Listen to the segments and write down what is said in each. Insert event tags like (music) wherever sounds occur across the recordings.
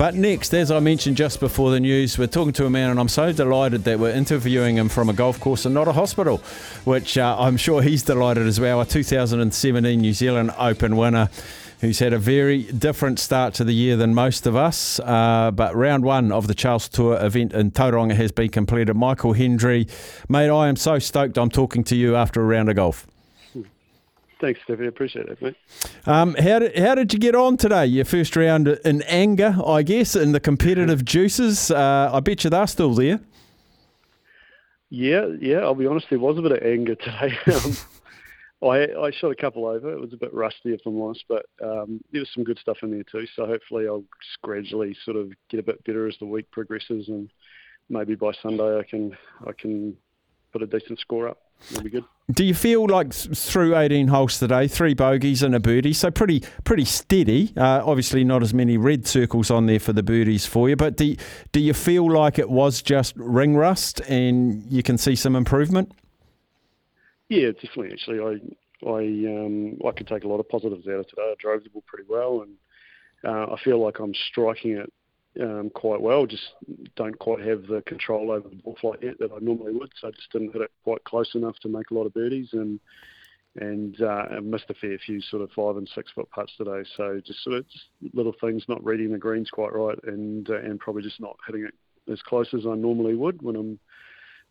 But next, as I mentioned just before the news, we're talking to a man, and I'm so delighted that we're interviewing him from a golf course and not a hospital, which uh, I'm sure he's delighted as well. A 2017 New Zealand Open winner who's had a very different start to the year than most of us. Uh, but round one of the Charles Tour event in Tauranga has been completed. Michael Hendry, mate, I am so stoked I'm talking to you after a round of golf. Thanks, Stevie. Appreciate it, mate. Um, how did how did you get on today? Your first round in anger, I guess, in the competitive juices. Uh, I bet you they're still there. Yeah, yeah. I'll be honest. There was a bit of anger (laughs) today. um, I I shot a couple over. It was a bit rusty, if I'm honest, but um, there was some good stuff in there too. So hopefully, I'll gradually sort of get a bit better as the week progresses, and maybe by Sunday I can I can put a decent score up. Be good. Do you feel like through 18 holes today, three bogeys and a birdie, so pretty pretty steady? Uh, obviously, not as many red circles on there for the birdies for you, but do, do you feel like it was just ring rust and you can see some improvement? Yeah, definitely. Actually, I I um, I could take a lot of positives out of today. I drove the ball pretty well, and uh, I feel like I'm striking it um, quite well. Just don't quite have the control over the ball flight yet that I normally would. So I just didn't hit it quite close enough to make a lot of birdies, and and uh, missed a fair few sort of five and six foot putts today. So just sort of just little things, not reading the greens quite right, and uh, and probably just not hitting it as close as I normally would when I'm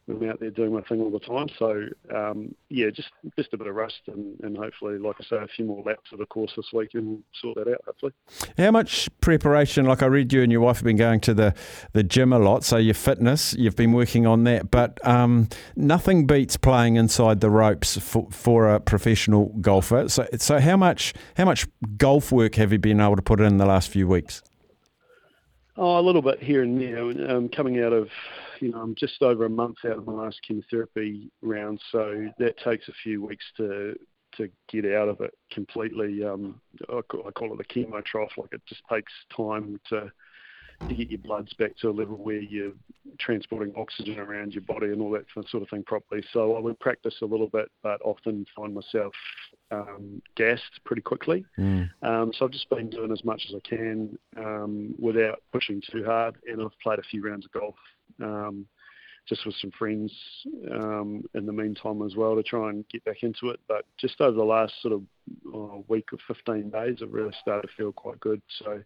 I'm out there doing my thing all the time. So um, yeah, just just a bit of rust, and, and hopefully, like I say, a few more laps of the course this week, and sort that out. Hopefully. How much preparation? Like I read, you and your wife have been going to the the gym a lot, so your fitness, you've been working on that. But um, nothing beats playing inside the ropes for, for a professional golfer. So so how much how much golf work have you been able to put in the last few weeks? Oh, a little bit here and there. Um, coming out of you know, I'm just over a month out of my last chemotherapy round, so that takes a few weeks to to get out of it completely. Um, I, call, it the chemo trough. Like it just takes time to to get your bloods back to a level where you're transporting oxygen around your body and all that sort of thing properly. So I would practice a little bit, but often find myself um, gassed pretty quickly. Mm. Um, so I've just been doing as much as I can um, without pushing too hard, and I've played a few rounds of golf um, just with some friends um, in the meantime as well to try and get back into it. But just over the last sort of uh, week or 15 days, I've really started to feel quite good. So,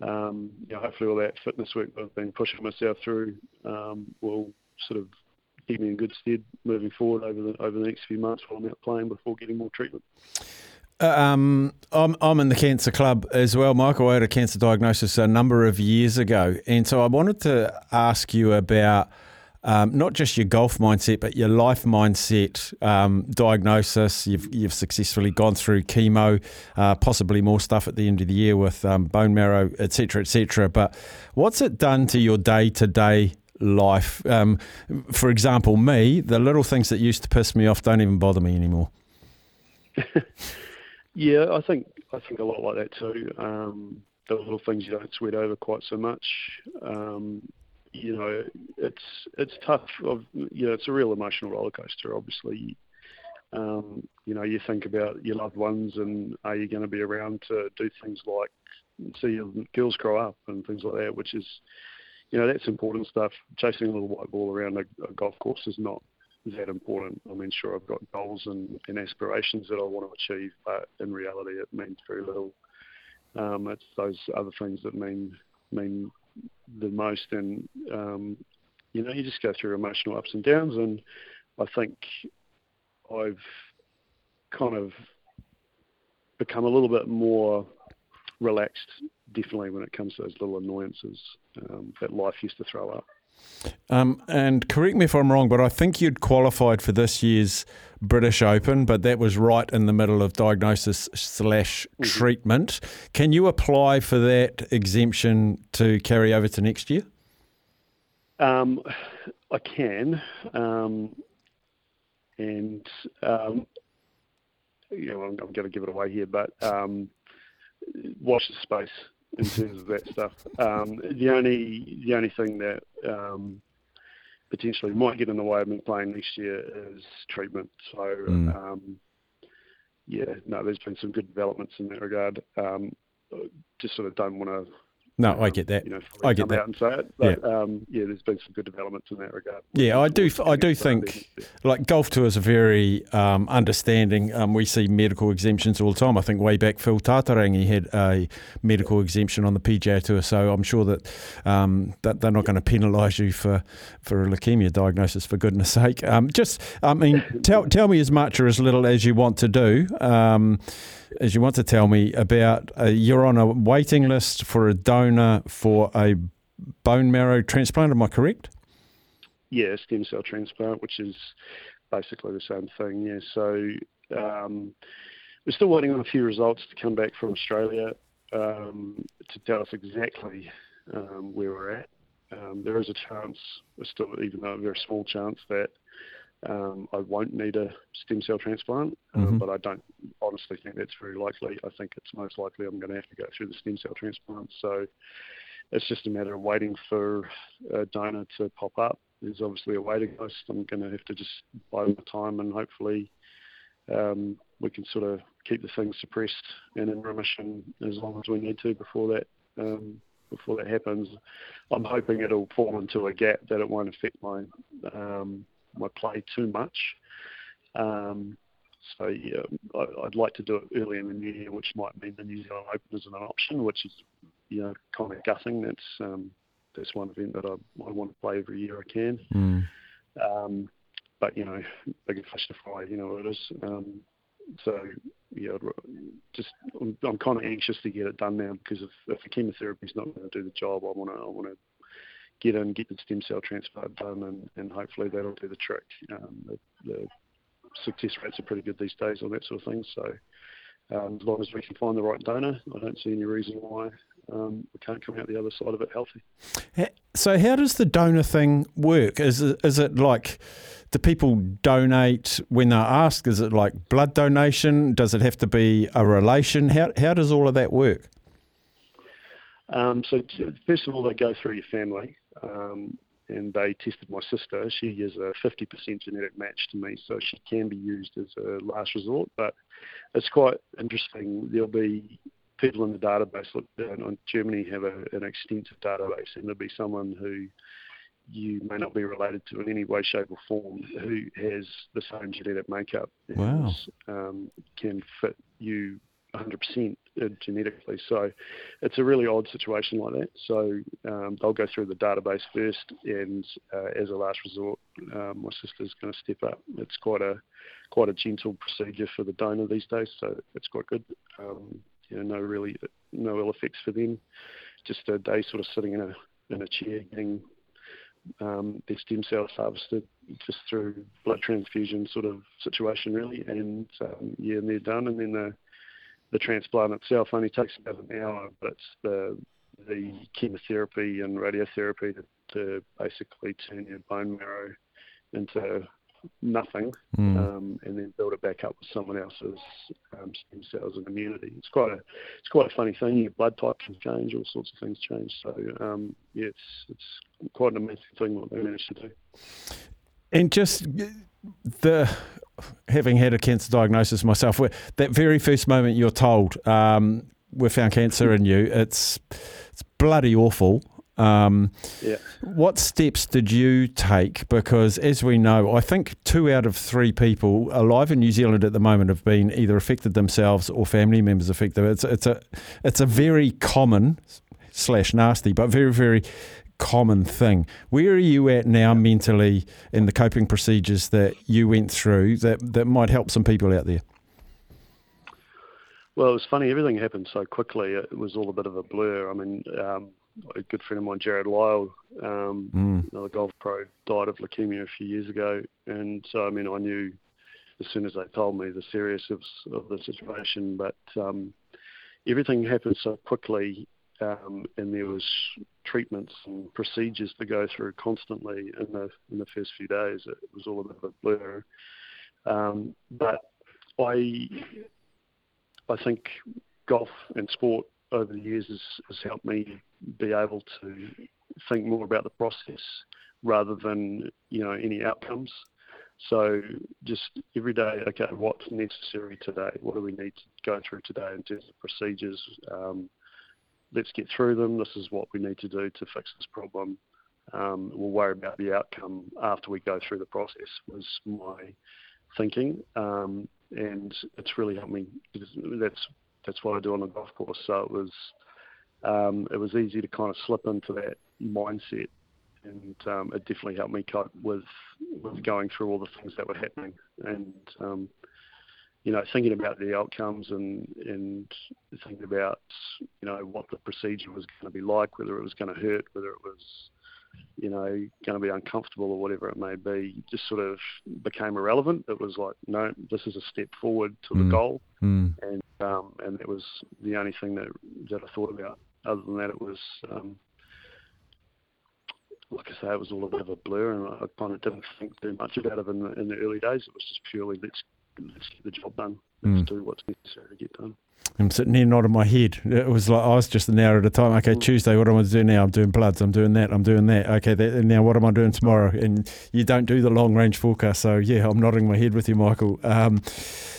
um, you know, hopefully all that fitness work that I've been pushing myself through um, will sort of keep me in good stead moving forward over the over the next few months while I'm out playing before getting more treatment. Uh, um, I'm I'm in the cancer club as well, Michael. I had a cancer diagnosis a number of years ago, and so I wanted to ask you about um, not just your golf mindset, but your life mindset. Um, diagnosis. You've you've successfully gone through chemo, uh, possibly more stuff at the end of the year with um, bone marrow, etc., etc. But what's it done to your day to day life? Um, for example, me, the little things that used to piss me off don't even bother me anymore. (laughs) Yeah, I think I think a lot like that too. Um, the little things you don't sweat over quite so much. You know, it's it's tough. Of, you know, it's a real emotional roller coaster. Obviously, um, you know, you think about your loved ones and are you going to be around to do things like see your girls grow up and things like that, which is, you know, that's important stuff. Chasing a little white ball around a, a golf course is not that important. I mean, sure, I've got goals and, and aspirations that I want to achieve, but in reality, it means very little. Um, it's those other things that mean mean the most, and um, you know, you just go through emotional ups and downs, and I think I've kind of become a little bit more relaxed, definitely when it comes to those little annoyances um, that life used to throw up. Um, and correct me if I'm wrong, but I think you'd qualified for this year's British Open, but that was right in the middle of diagnosis slash mm-hmm. treatment. Can you apply for that exemption to carry over to next year? Um, I can, um, and um, you know, I'm, I'm going to give it away here, but um, watch the space in terms of that stuff. Um, the only the only thing that um, potentially might get in the way of me playing next year is treatment. So mm. um, yeah, no, there's been some good developments in that regard. Um, just sort of don't want to no, I get that. You know, I get that. and say it. But, yeah. Um, yeah, there's been some good developments in that regard. Yeah, I do. I do think like golf tours are very um, understanding. Um, we see medical exemptions all the time. I think way back Phil Tataurangi had a medical exemption on the PGA Tour, so I'm sure that um, that they're not going to penalise you for for a leukemia diagnosis. For goodness' sake, um, just I mean, (laughs) tell tell me as much or as little as you want to do. As you want to tell me about uh, you're on a waiting list for a donor for a bone marrow transplant. Am I correct? Yeah, stem cell transplant, which is basically the same thing. Yeah, so um, we're still waiting on a few results to come back from Australia um, to tell us exactly um, where we're at. Um, there is a chance, still even though a very small chance, that um, I won't need a stem cell transplant, um, mm-hmm. but I don't honestly think that's very likely. I think it's most likely I'm going to have to go through the stem cell transplant. So it's just a matter of waiting for a donor to pop up. There's obviously a waiting list. I'm going to have to just bide my time and hopefully um, we can sort of keep the thing suppressed and in remission as long as we need to before that um, before that happens. I'm hoping it'll fall into a gap that it won't affect my um, my play too much. Um, so yeah, I, would like to do it early in the new year, which might mean the New Zealand Open isn't an option, which is you know kind of gutting. That's um, that's one event that I, I want to play every year I can. Mm. Um, but you know, bigger fish to fry, you know what it is. Um, so yeah, just I'm, I'm kind of anxious to get it done now because if, if the chemotherapy is not going to do the job, I want to I want to get in, get the stem cell transplant done, and, and hopefully that'll do the trick. Um, the, the, success rates are pretty good these days on that sort of thing. So um, as long as we can find the right donor, I don't see any reason why um, we can't come out the other side of it healthy. So how does the donor thing work? Is it, is it like do people donate when they're asked? Is it like blood donation? Does it have to be a relation? How how does all of that work? Um, so first of all, they go through your family um, and they tested my sister. She is a 50% genetic match to me, so she can be used as a last resort. But it's quite interesting. There'll be people in the database. Look, Germany have a, an extensive database, and there'll be someone who you may not be related to in any way, shape, or form who has the same genetic makeup. Wow. um, can fit you 100% genetically. So it's a really odd situation like that. So um, they'll go through the database first, and uh, as a last resort, um, my sister's going to step up. It's quite a quite a gentle procedure for the donor these days, so it's quite good. Um, you know, no really no ill effects for them. Just a day sort of sitting in a in a chair getting um, their stem cells harvested just through blood transfusion sort of situation really, and um, yeah, and they're done, and then the the transplant itself only takes about an hour, but it's the the chemotherapy and radiotherapy to, to basically turn your bone marrow into nothing, mm. um, and then build it back up with someone else's um, stem cells and immunity. It's quite a it's quite a funny thing. Your blood type can change, all sorts of things change. So um, yeah, it's it's quite an amazing thing what they managed to do. And just the having had a cancer diagnosis myself, that very first moment you're told um, we found cancer in you, it's it's bloody awful. Um, yeah. What steps did you take? Because as we know, I think two out of three people alive in New Zealand at the moment have been either affected themselves or family members affected. It's it's a it's a very common slash nasty, but very very common thing. Where are you at now mentally in the coping procedures that you went through that, that might help some people out there? Well, it was funny. Everything happened so quickly. It was all a bit of a blur. I mean, um, a good friend of mine, Jarrod Lyle, um, mm. another golf pro, died of leukemia a few years ago, and so I mean, I knew as soon as they told me the seriousness of the situation. But um, everything happened so quickly um, and there was treatments and procedures to go through constantly in the in the first few days. It was all a bit of a blur. Um, but I I think golf and sport over the years has, has helped me be able to think more about the process rather than you know any outcomes. So just every day, okay, what's necessary today? What do we need to go through today in terms of procedures? Um, let's get through them. This is what we need to do to fix this problem. Um, we'll worry about the outcome after we go through the process. Was my thinking, um, and it's really helped me. That's that's what I do on the golf course. So it was um, it was easy to kind of slip into that mindset, and um, it definitely helped me cope with with going through all the things that were happening, and um, you know, thinking about the outcomes and and thinking about you know what the procedure was going to be like, whether it was going to hurt, whether it was you know going to be uncomfortable or whatever it may be, just sort of became irrelevant. It was like, no, this is a step forward to mm. the goal, mm. and um, and that was the only thing that that I thought about. Other than that, it was. Um, like I say, it was all a bit of a blur, and I kind of didn't think too much about it in the, in the early days. It was just purely let's let's get the job done. Let's mm. do what's necessary to get done. I'm sitting here nodding my head. It was like I was just an hour at a time. Okay, mm. Tuesday, what am I doing now? I'm doing bloods. I'm doing that. I'm doing that. Okay, that, now what am I doing tomorrow? And you don't do the long range forecast. So yeah, I'm nodding my head with you, Michael. Um,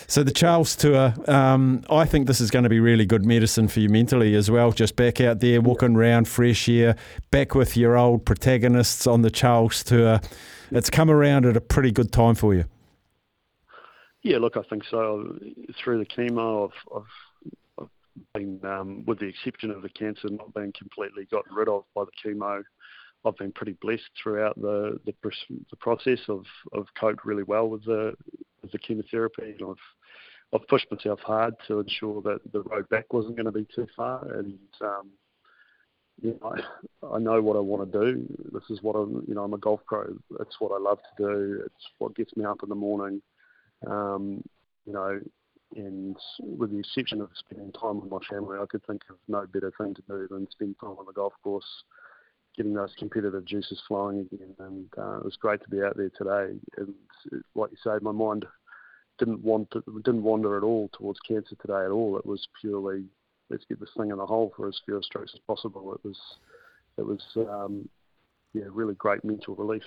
so the Charles Tour, um, I think this is going to be really good medicine for you mentally as well. Just back out there, walking around, fresh air, back with your old protagonists on the Charles Tour. It's come around at a pretty good time for you. Yeah, look, I think so. Through the chemo, I've, I've, I've been, um, with the exception of the cancer not being completely gotten rid of by the chemo, I've been pretty blessed throughout the the, the process. of of coped really well with the with the chemotherapy, and I've I've pushed myself hard to ensure that the road back wasn't going to be too far, and um, you know, I, I know what I want to do. This is what I'm, you know, I'm a golf pro. It's what I love to do. It's what gets me up in the morning. Um, you know, and with the exception of spending time with my family, I could think of no better thing to do than spend time on the golf course, getting those competitive juices flowing again. And uh, it was great to be out there today. And like you say, my mind didn't want to, didn't wander at all towards cancer today at all. It was purely let's get this thing in the hole for as few strokes as possible. It was it was um, yeah really great mental relief.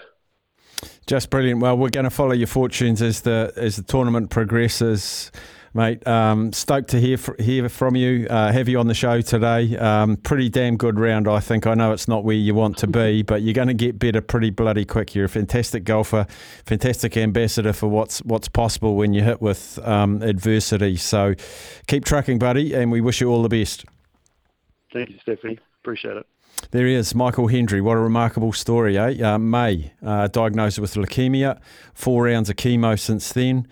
Just brilliant. Well, we're going to follow your fortunes as the as the tournament progresses, mate. Um, stoked to hear hear from you. Uh, have you on the show today? Um, pretty damn good round, I think. I know it's not where you want to be, but you're going to get better pretty bloody quick. You're a fantastic golfer, fantastic ambassador for what's what's possible when you hit with um, adversity. So, keep trucking, buddy, and we wish you all the best. Thank you, Stephanie. Appreciate it. There he is, Michael Hendry. What a remarkable story, eh? Uh, May, uh, diagnosed with leukemia, four rounds of chemo since then.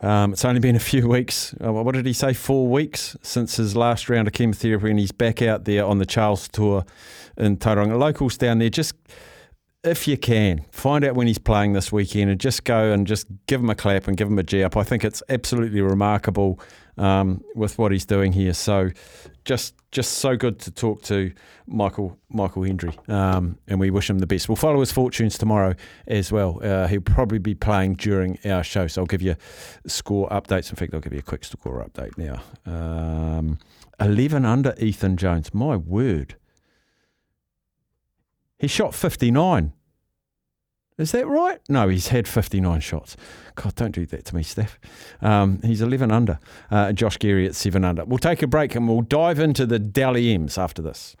Um, it's only been a few weeks. Uh, what did he say? Four weeks since his last round of chemotherapy, and he's back out there on the Charles Tour in Tauranga. Locals down there, just if you can, find out when he's playing this weekend and just go and just give him a clap and give him a G up. I think it's absolutely remarkable um, with what he's doing here. So just just so good to talk to Michael Michael Hendry, um, and we wish him the best. We'll follow his fortunes tomorrow as well. Uh, he'll probably be playing during our show, so I'll give you score updates. In fact, I'll give you a quick score update now. Um, Eleven under Ethan Jones. My word. He shot 59. Is that right? No, he's had 59 shots. God, don't do that to me, Steph. Um, he's 11 under. Uh, Josh Geary at 7 under. We'll take a break and we'll dive into the Dally M's after this.